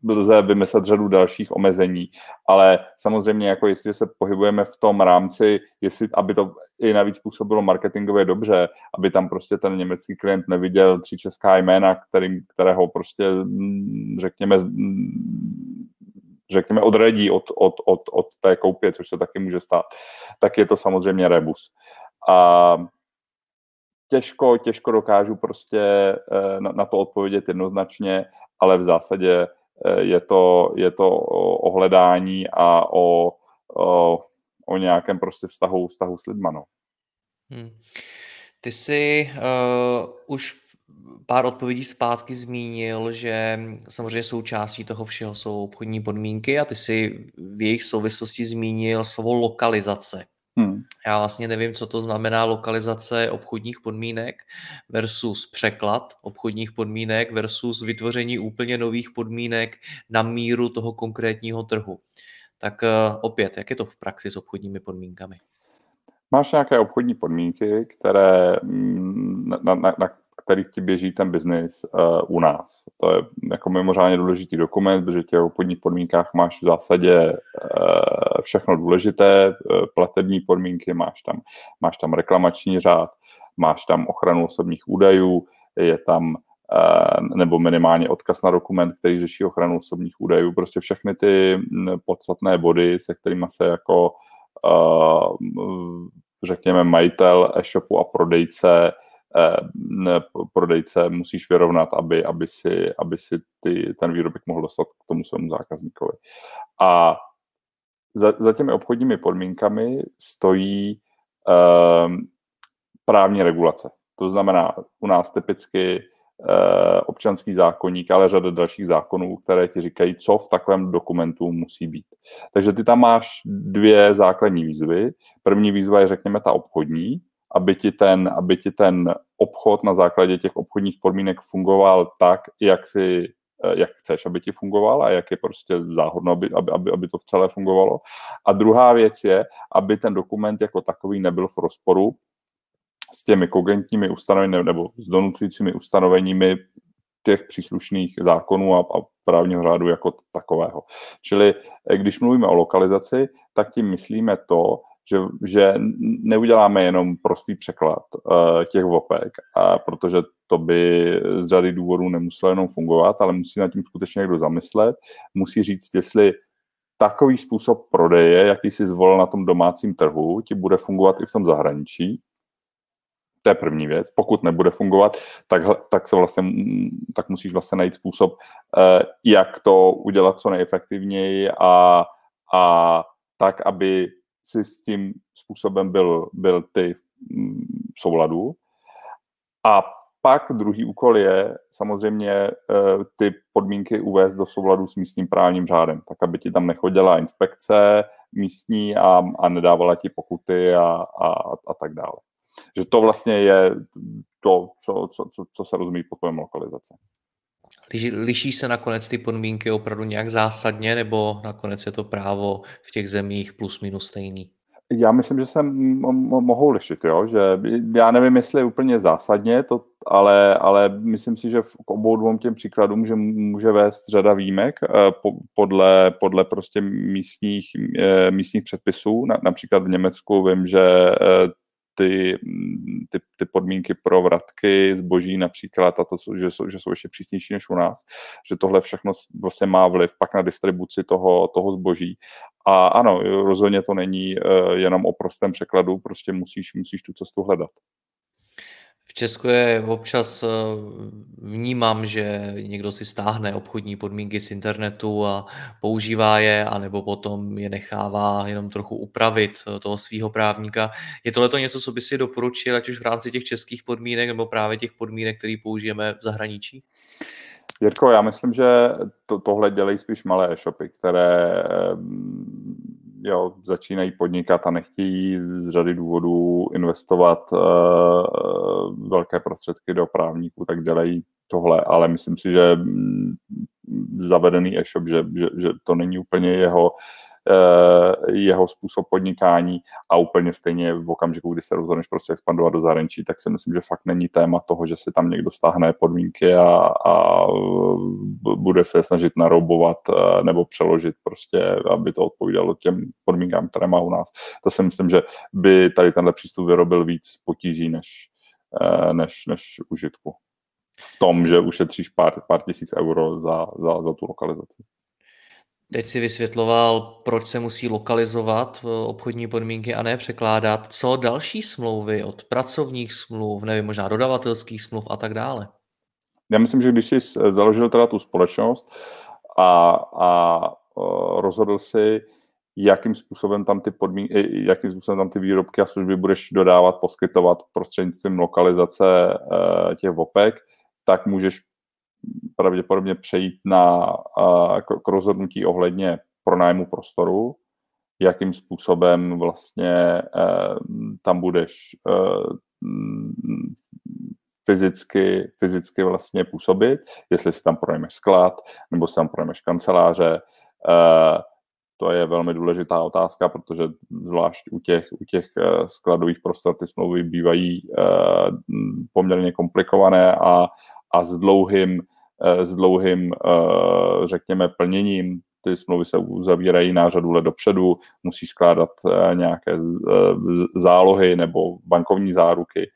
lze vymyslet řadu dalších omezení, ale samozřejmě jako jestli se pohybujeme v tom rámci, jestli, aby to i navíc působilo marketingově dobře, aby tam prostě ten německý klient neviděl tři česká jména, který, kterého prostě mm, řekněme mm, řekněme odradí od, od, od, od té koupě, což se taky může stát, tak je to samozřejmě rebus. A těžko, těžko dokážu prostě eh, na, na to odpovědět jednoznačně, ale v zásadě eh, je to, je to o hledání a o, o, o nějakém prostě vztahu, vztahu s lidma. No. Hmm. Ty jsi uh, už pár odpovědí zpátky zmínil, že samozřejmě součástí toho všeho jsou obchodní podmínky a ty si v jejich souvislosti zmínil slovo lokalizace. Já vlastně nevím, co to znamená lokalizace obchodních podmínek versus překlad obchodních podmínek versus vytvoření úplně nových podmínek na míru toho konkrétního trhu. Tak uh, opět, jak je to v praxi s obchodními podmínkami? Máš nějaké obchodní podmínky, které, mm, na, na, na kterých ti běží ten biznis uh, u nás. To je jako mimořádně důležitý dokument, protože těch obchodních podmínkách máš v zásadě uh, všechno důležité, uh, platební podmínky, máš tam, máš tam reklamační řád, máš tam ochranu osobních údajů, je tam nebo minimálně odkaz na dokument, který řeší ochranu osobních údajů, prostě všechny ty podstatné body, se kterými se jako řekněme majitel e-shopu a prodejce prodejce musíš vyrovnat, aby, aby si, aby si ty, ten výrobek mohl dostat k tomu svému zákazníkovi. A za, za těmi obchodními podmínkami stojí um, právní regulace. To znamená u nás typicky uh, občanský zákonník, ale řada dalších zákonů, které ti říkají, co v takovém dokumentu musí být. Takže ty tam máš dvě základní výzvy. První výzva je, řekněme, ta obchodní, aby ti ten, aby ti ten obchod na základě těch obchodních podmínek fungoval tak, jak si eh, jak chceš, aby ti fungoval a jak je prostě záhodno, aby, aby, aby, aby to celé fungovalo. A druhá věc je, aby ten dokument jako takový nebyl v rozporu s těmi kogentními ustanoveními nebo s donucujícími ustanoveními těch příslušných zákonů a, a právního řádu jako takového. Čili eh, když mluvíme o lokalizaci, tak tím myslíme to, že, že neuděláme jenom prostý překlad uh, těch VOPek, a protože to by z řady důvodů nemuselo jenom fungovat, ale musí nad tím skutečně někdo zamyslet, musí říct, jestli takový způsob prodeje, jaký si zvolil na tom domácím trhu, ti bude fungovat i v tom zahraničí. To je první věc. Pokud nebude fungovat, tak, tak, se vlastně, tak musíš vlastně najít způsob, uh, jak to udělat co nejefektivněji a, a tak, aby si s tím způsobem byl, byl ty mm, v souladu. A pak druhý úkol je samozřejmě e, ty podmínky uvést do souladu s místním právním řádem, tak aby ti tam nechodila inspekce místní a, a nedávala ti pokuty a, a, a tak dále. Že to vlastně je to, co, co, co, co se rozumí pod pojem lokalizace. Liší se nakonec ty podmínky opravdu nějak zásadně, nebo nakonec je to právo v těch zemích plus minus stejný? Já myslím, že se mohou lišit, jo? že já nevím, jestli úplně zásadně, to, ale, ale myslím si, že k obou dvou těm příkladům že může vést řada výjimek podle, podle prostě místních, místních předpisů. Například v Německu vím, že ty, ty, ty podmínky pro vratky, zboží například, a to, že, jsou, že jsou ještě přísnější než u nás, že tohle všechno vlastně má vliv pak na distribuci toho, toho zboží. A ano, rozhodně to není uh, jenom o prostém překladu, prostě musíš, musíš tu cestu hledat. V Česku je občas eh, vnímám, že někdo si stáhne obchodní podmínky z internetu a používá je, anebo potom je nechává jenom trochu upravit eh, toho svého právníka. Je tohle to něco, co by si doporučil, ať už v rámci těch českých podmínek, nebo právě těch podmínek, které použijeme v zahraničí? Jirko, já myslím, že to, tohle dělají spíš malé e-shopy, které jo, začínají podnikat a nechtějí z řady důvodů investovat uh, velké prostředky do právníků, tak dělají tohle, ale myslím si, že mm, zavedený e-shop, že, že, že to není úplně jeho Eh, jeho způsob podnikání a úplně stejně v okamžiku, kdy se rozhodneš prostě expandovat do zahraničí, tak si myslím, že fakt není téma toho, že si tam někdo stáhne podmínky a, a bude se snažit naroubovat eh, nebo přeložit prostě, aby to odpovídalo těm podmínkám, které má u nás. To si myslím, že by tady tenhle přístup vyrobil víc potíží než, eh, než, než užitku. V tom, že ušetříš pár, pár tisíc euro za, za, za tu lokalizaci. Teď si vysvětloval, proč se musí lokalizovat eh, obchodní podmínky a ne překládat. Co další smlouvy od pracovních smluv, nevím, možná dodavatelských smluv a tak dále? Já myslím, že když jsi založil teda tu společnost a, a rozhodl si, jakým způsobem tam ty podmínky, jakým způsobem tam ty výrobky a služby budeš dodávat, poskytovat prostřednictvím lokalizace eh, těch VOPek, tak můžeš pravděpodobně přejít na, k rozhodnutí ohledně pronájmu prostoru, jakým způsobem vlastně eh, tam budeš eh, fyzicky, fyzicky vlastně působit, jestli si tam pronajmeš sklad, nebo si tam pronajmeš kanceláře. Eh, to je velmi důležitá otázka, protože zvlášť u těch, u těch skladových prostor ty smlouvy bývají poměrně komplikované a, a s dlouhým Eh, s dlouhým, eh, řekněme, plněním. Ty smlouvy se uzavírají na řadu let dopředu, musí skládat eh, nějaké zálohy nebo bankovní záruky.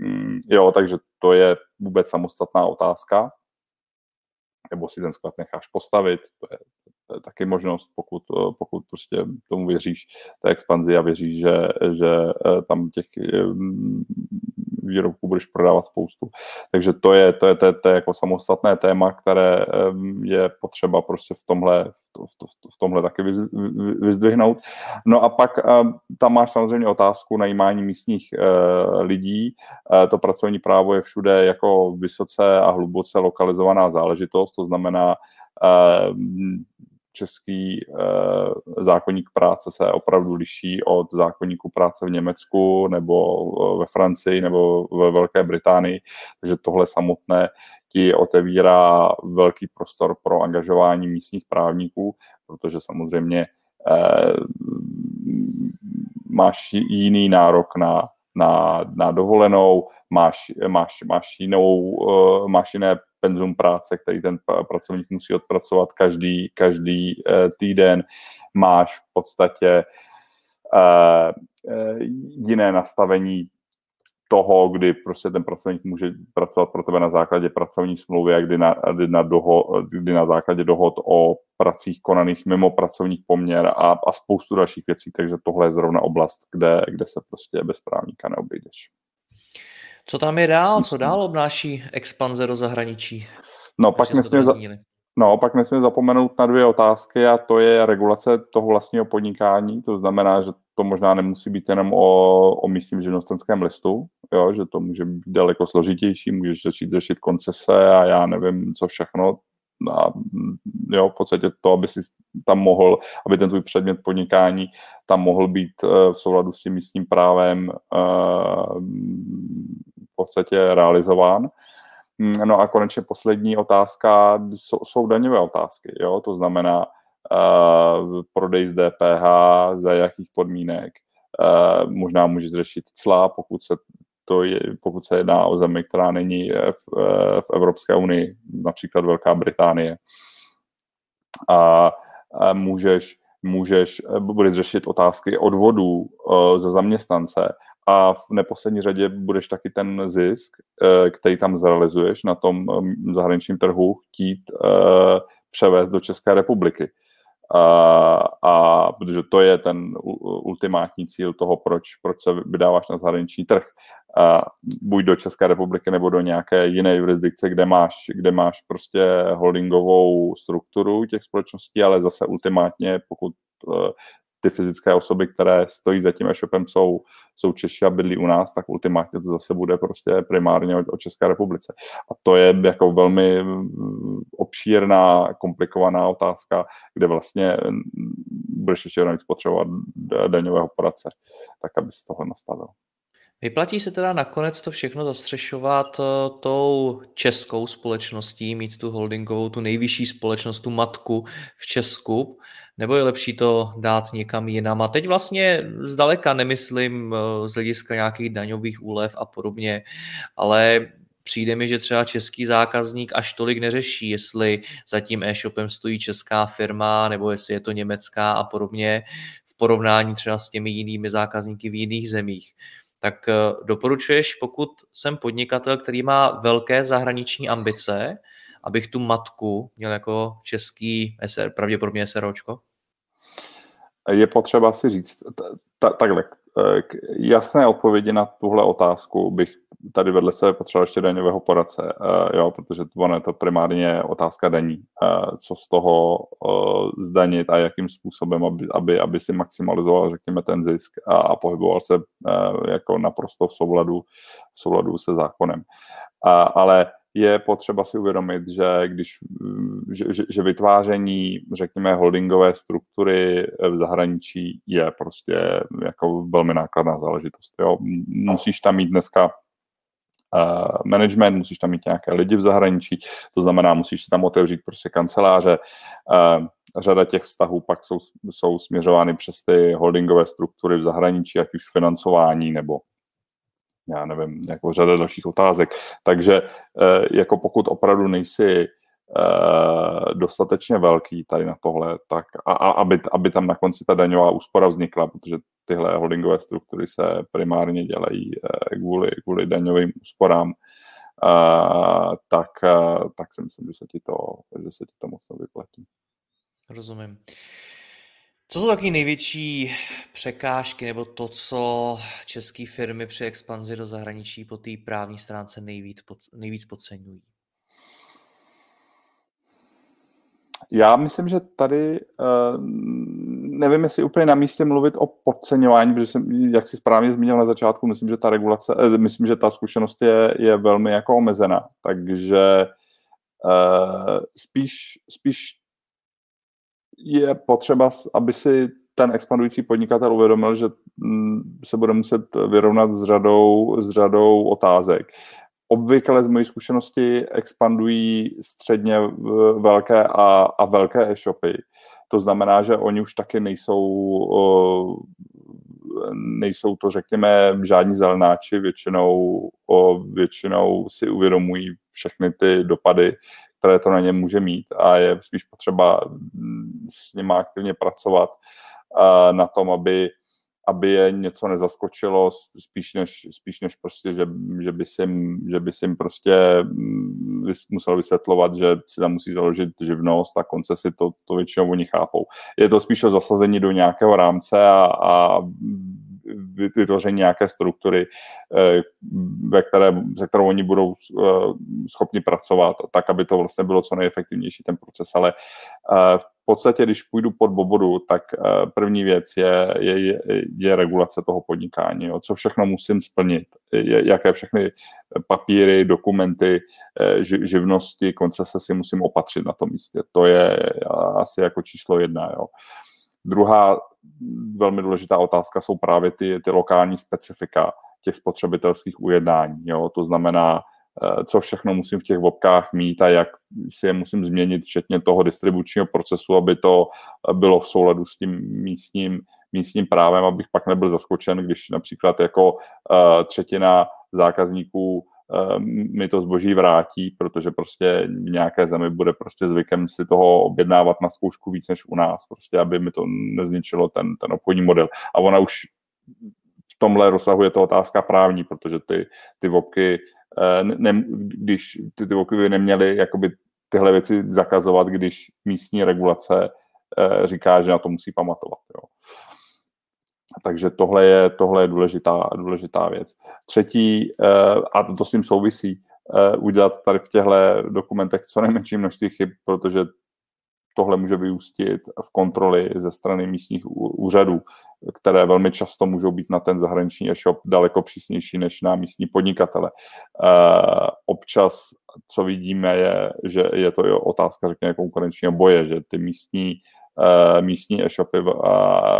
Mm, jo, takže to je vůbec samostatná otázka. Nebo si ten sklad necháš postavit, to je taky možnost, pokud, pokud prostě tomu věříš té expanzi a věříš, že, že tam těch výrobků budeš prodávat spoustu. Takže to je, to je, to je, to je jako samostatné téma, které je potřeba prostě v tomhle, v, tomhle taky vyzdvihnout. No a pak tam máš samozřejmě otázku najímání místních eh, lidí. Eh, to pracovní právo je všude jako vysoce a hluboce lokalizovaná záležitost, to znamená český uh, zákonník práce se opravdu liší od zákonníku práce v Německu nebo uh, ve Francii nebo ve Velké Británii, takže tohle samotné ti otevírá velký prostor pro angažování místních právníků, protože samozřejmě uh, máš jiný nárok na na, na dovolenou, máš, máš, máš, jinou, uh, máš jiné penzum práce, který ten pracovník musí odpracovat každý, každý uh, týden, máš v podstatě uh, jiné nastavení toho, kdy prostě ten pracovník může pracovat pro tebe na základě pracovní smlouvy a kdy na, kdy na, doho, kdy na základě dohod o pracích konaných mimo pracovních poměr a, a spoustu dalších věcí, takže tohle je zrovna oblast, kde, kde se prostě bez právníka neobejdeš. Co tam je dál? Co dál obnáší expanze do zahraničí? No, pak nesmíme, za, no, pak nesmíme zapomenout na dvě otázky a to je regulace toho vlastního podnikání. To znamená, že to možná nemusí být jenom o, o místním živnostenském listu, jo, že to může být daleko složitější, můžeš začít řešit koncese a já nevím, co všechno. A, jo, v podstatě to, aby si tam mohl, aby ten tvůj předmět podnikání tam mohl být uh, v souladu s tím místním právem uh, v podstatě realizován. No a konečně poslední otázka jsou, jsou daňové otázky. Jo? To znamená, prodej z DPH, za jakých podmínek. Možná může řešit cla, pokud se to je, pokud se jedná o zemi, která není v, v Evropské unii, například Velká Británie. A, a můžeš, můžeš, budeš řešit otázky odvodů ze zaměstnance a v neposlední řadě budeš taky ten zisk, který tam zrealizuješ na tom zahraničním trhu, chtít převést do České republiky. A, a protože to je ten ultimátní cíl toho, proč, proč se vydáváš na zahraniční trh. A buď do České republiky nebo do nějaké jiné jurisdikce, kde máš, kde máš prostě holdingovou strukturu těch společností, ale zase ultimátně, pokud eh, ty fyzické osoby, které stojí za tím e-shopem, jsou, jsou Češi a bydlí u nás, tak ultimátně to zase bude prostě primárně o, o České republice. A to je jako velmi mm, obšírná, komplikovaná otázka, kde vlastně mm, budeš ještě navíc potřebovat daňového poradce, tak aby se toho nastavil. Vyplatí se teda nakonec to všechno zastřešovat eh, tou českou společností, mít tu holdingovou, tu nejvyšší společnost, tu matku v Česku, nebo je lepší to dát někam jinam? A teď vlastně zdaleka nemyslím eh, z hlediska nějakých daňových úlev a podobně, ale přijde mi, že třeba český zákazník až tolik neřeší, jestli za tím e-shopem stojí česká firma, nebo jestli je to německá a podobně, v porovnání třeba s těmi jinými zákazníky v jiných zemích tak eh, doporučuješ, pokud jsem podnikatel, který má velké zahraniční ambice, abych tu matku měl jako český SR, pravděpodobně SROčko? Je potřeba si říct, takhle, k jasné odpovědi na tuhle otázku bych tady vedle sebe potřeboval ještě daňového poradce, uh, jo, protože ono je to primárně otázka daní. Uh, co z toho zdanit a jakým způsobem, aby, aby, aby si maximalizoval, řekněme, ten zisk a, a pohyboval se jako naprosto v souladu, v souladu se zákonem. Uh, ale je potřeba si uvědomit, že když že, že vytváření, řekněme, holdingové struktury v zahraničí je prostě jako velmi nákladná záležitost. Jo. Musíš tam mít dneska uh, management, musíš tam mít nějaké lidi v zahraničí, to znamená, musíš tam otevřít prostě kanceláře. Uh, řada těch vztahů pak jsou, jsou směřovány přes ty holdingové struktury v zahraničí, ať už financování nebo já nevím, jako řada dalších otázek. Takže uh, jako pokud opravdu nejsi uh, dostatečně velký tady na tohle, tak a, a aby, aby tam na konci ta daňová úspora vznikla, protože tyhle holdingové struktury se primárně dělají uh, kvůli, kvůli daňovým úsporám, uh, tak, uh, tak si myslím, že se ti to, že se ti to moc nevyplatí. Rozumím. Co jsou taky největší překážky nebo to, co české firmy při expanzi do zahraničí po té právní stránce nejvíc, pod, nejvíc podceňují? Já myslím, že tady uh, nevím, jestli úplně na místě mluvit o podceňování, protože jsem, jak si správně zmínil na začátku, myslím, že ta regulace, uh, myslím, že ta zkušenost je, je velmi jako omezená, takže uh, spíš, spíš je potřeba, aby si ten expandující podnikatel uvědomil, že mm, se bude muset vyrovnat s řadou, s řadou otázek obvykle z mojí zkušenosti expandují středně velké a, a velké e-shopy. To znamená, že oni už taky nejsou, nejsou to, řekněme, žádní zelenáči, většinou, většinou si uvědomují všechny ty dopady, které to na ně může mít a je spíš potřeba s nimi aktivně pracovat na tom, aby aby je něco nezaskočilo, spíš než, spíš než prostě, že, že, by si, že by si jim prostě mm, musel vysvětlovat, že si tam musí založit živnost a koncesi, to, to většinou oni chápou. Je to spíš o zasazení do nějakého rámce a, a vytvoření nějaké struktury, eh, ve které, ze kterou oni budou eh, schopni pracovat, tak, aby to vlastně bylo co nejefektivnější ten proces. Ale eh, podstatě, když půjdu pod bobodu, tak první věc je, je, je regulace toho podnikání. Jo. Co všechno musím splnit, jaké všechny papíry, dokumenty, živnosti, koncese si musím opatřit na tom místě. To je asi jako číslo jedna. Jo. Druhá velmi důležitá otázka jsou právě ty, ty lokální specifika těch spotřebitelských ujednání. Jo. To znamená, Eh, co všechno musím v těch vopkách mít a jak si je musím změnit, včetně toho distribučního procesu, aby to bylo v souladu s tím místním, místním právem, abych pak nebyl zaskočen, když například jako uh, třetina zákazníků mi to zboží vrátí, protože prostě v nějaké zemi bude prostě zvykem si toho objednávat na zkoušku víc než u nás, prostě aby mi to nezničilo ten, ten obchodní model. A ona už v tomhle rozsahu je to otázka právní, protože ty, ty vopky, eh, ne, když ty, ty vopky by neměly jakoby tyhle věci zakazovat, když místní regulace eh, říká, že na to musí pamatovat. Jo. Takže tohle je, tohle je důležitá, důležitá věc. Třetí, eh, a to s tím souvisí, udělat tady v těchto dokumentech co nejmenší množství chyb, protože tohle může vyústit v kontroly ze strany místních úřadů, které velmi často můžou být na ten zahraniční e-shop daleko přísnější než na místní podnikatele. Eh, občas, co vidíme, je, že je to otázka, řekněme, konkurenčního boje, že ty místní eh, místní e-shopy eh,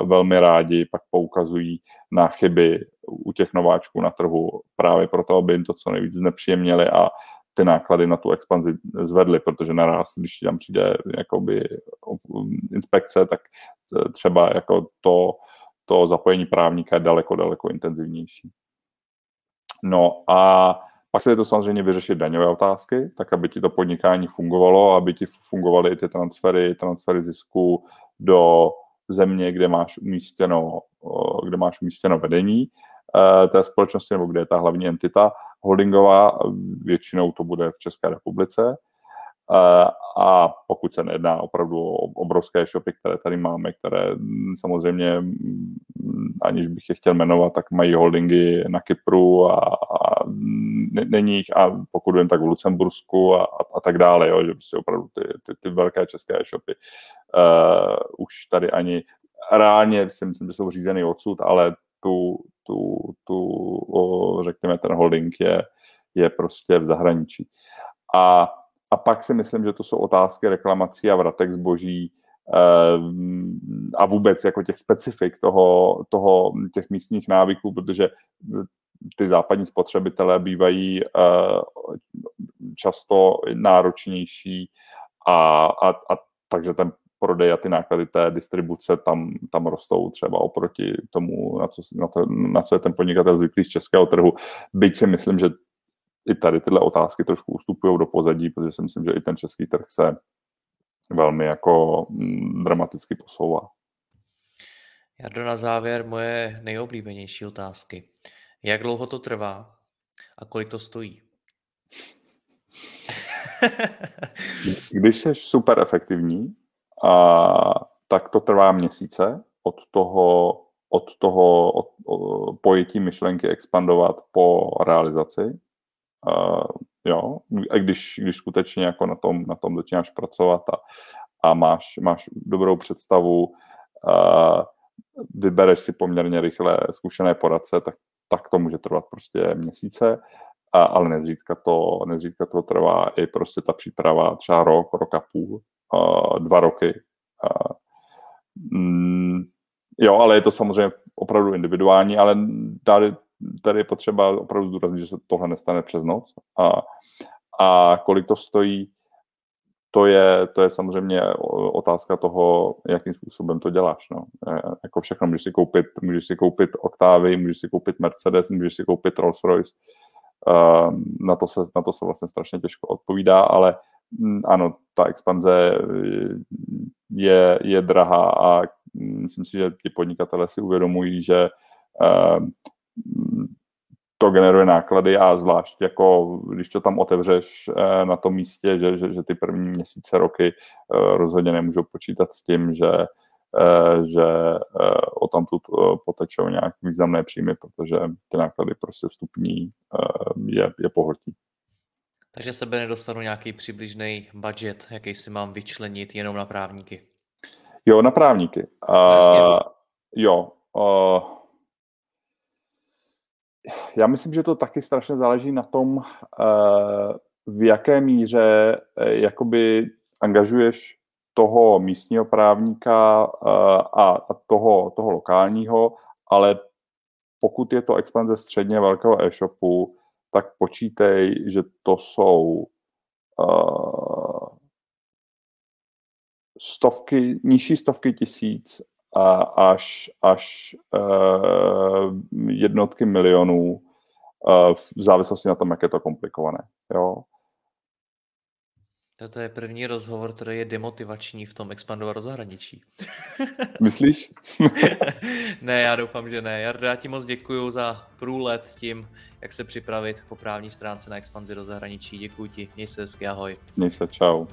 velmi rádi pak poukazují na chyby u těch nováčků na trhu právě proto, aby jim to co nejvíc znepříjemnili a ty náklady na tu expanzi zvedly, protože naraz, když tam přijde jakoby inspekce, tak třeba jako to, to zapojení právníka je daleko, daleko intenzivnější. No a pak se je to samozřejmě vyřešit daňové otázky, tak aby ti to podnikání fungovalo, aby ti fungovaly i ty transfery, transfery zisku do země, kde máš umístěno, kde máš umístěno vedení eh, té společnosti, nebo kde je ta hlavní entita holdingová, většinou to bude v České republice. A pokud se nejedná opravdu o obrovské shopy, které tady máme, které samozřejmě, aniž bych je chtěl jmenovat, tak mají holdingy na Kypru a, a není jich, a pokud vím, tak v Lucembursku a, a, a tak dále, jo, že prostě opravdu ty, ty, ty velké české shopy uh, už tady ani reálně si myslím, že jsou řízeny odsud, ale tu, tu, tu o, řekněme, ten holding je, je prostě v zahraničí. A, a pak si myslím, že to jsou otázky reklamací a vratek zboží eh, a vůbec jako těch specifik toho, toho, těch místních návyků, protože ty západní spotřebitelé bývají eh, často náročnější a, a, a takže ten prodej a ty náklady té distribuce tam, tam rostou třeba oproti tomu, na co, na, to, na co je ten podnikatel zvyklý z českého trhu. Byť si myslím, že i tady tyhle otázky trošku ustupují do pozadí, protože si myslím, že i ten český trh se velmi jako mm, dramaticky posouvá. Jardo, na závěr moje nejoblíbenější otázky. Jak dlouho to trvá a kolik to stojí? Když jsi super efektivní, a, tak to trvá měsíce od toho, od toho od, od pojetí myšlenky expandovat po realizaci. A, jo, a když, když skutečně jako na tom, na tom začínáš pracovat a, a máš, máš dobrou představu, a, vybereš si poměrně rychle zkušené poradce, tak, tak to může trvat prostě měsíce, a, ale nezřídka to, nezřídka to trvá i prostě ta příprava třeba rok, rok a půl dva roky. Mm, jo, ale je to samozřejmě opravdu individuální, ale tady, tady je potřeba opravdu zdůraznit, že se tohle nestane přes noc. A, a kolik to stojí, to je, to je samozřejmě otázka toho, jakým způsobem to děláš. No. E, jako všechno, můžeš si koupit, můžeš si koupit Octavy, můžeš si koupit Mercedes, můžeš si koupit Rolls-Royce. Uh, na, to se, na to se vlastně strašně těžko odpovídá, ale Mm, ano, ta expanze eh, je, je drahá a myslím si, že ti podnikatele si uvědomují, že to generuje náklady a zvlášť jako když to tam otevřeš uh, na tom místě, že, že, že ty první měsíce, roky uh, rozhodně nemůžou počítat s tím, že že o tam tu potečou nějak významné příjmy, protože ty náklady prostě vstupní je, je pohltí. Takže sebe nedostanu nějaký přibližný budget, jaký si mám vyčlenit jenom na právníky. Jo, na právníky. Uh, jo. Uh, já myslím, že to taky strašně záleží na tom, uh, v jaké míře uh, jakoby angažuješ toho místního právníka uh, a, toho, toho lokálního, ale pokud je to expanze středně velkého e-shopu, tak počítej, že to jsou stovky, nižší stovky tisíc a až, až uh, jednotky milionů v závislosti na tom, jak je to komplikované. Jo. Toto je první rozhovor, který je demotivační v tom expandovat do zahraničí. Myslíš? ne, já doufám, že ne. Jardo, já ti moc děkuji za průlet tím, jak se připravit po právní stránce na expanzi do zahraničí. Děkuji ti, měj se hezky, ahoj. Měj se, čau.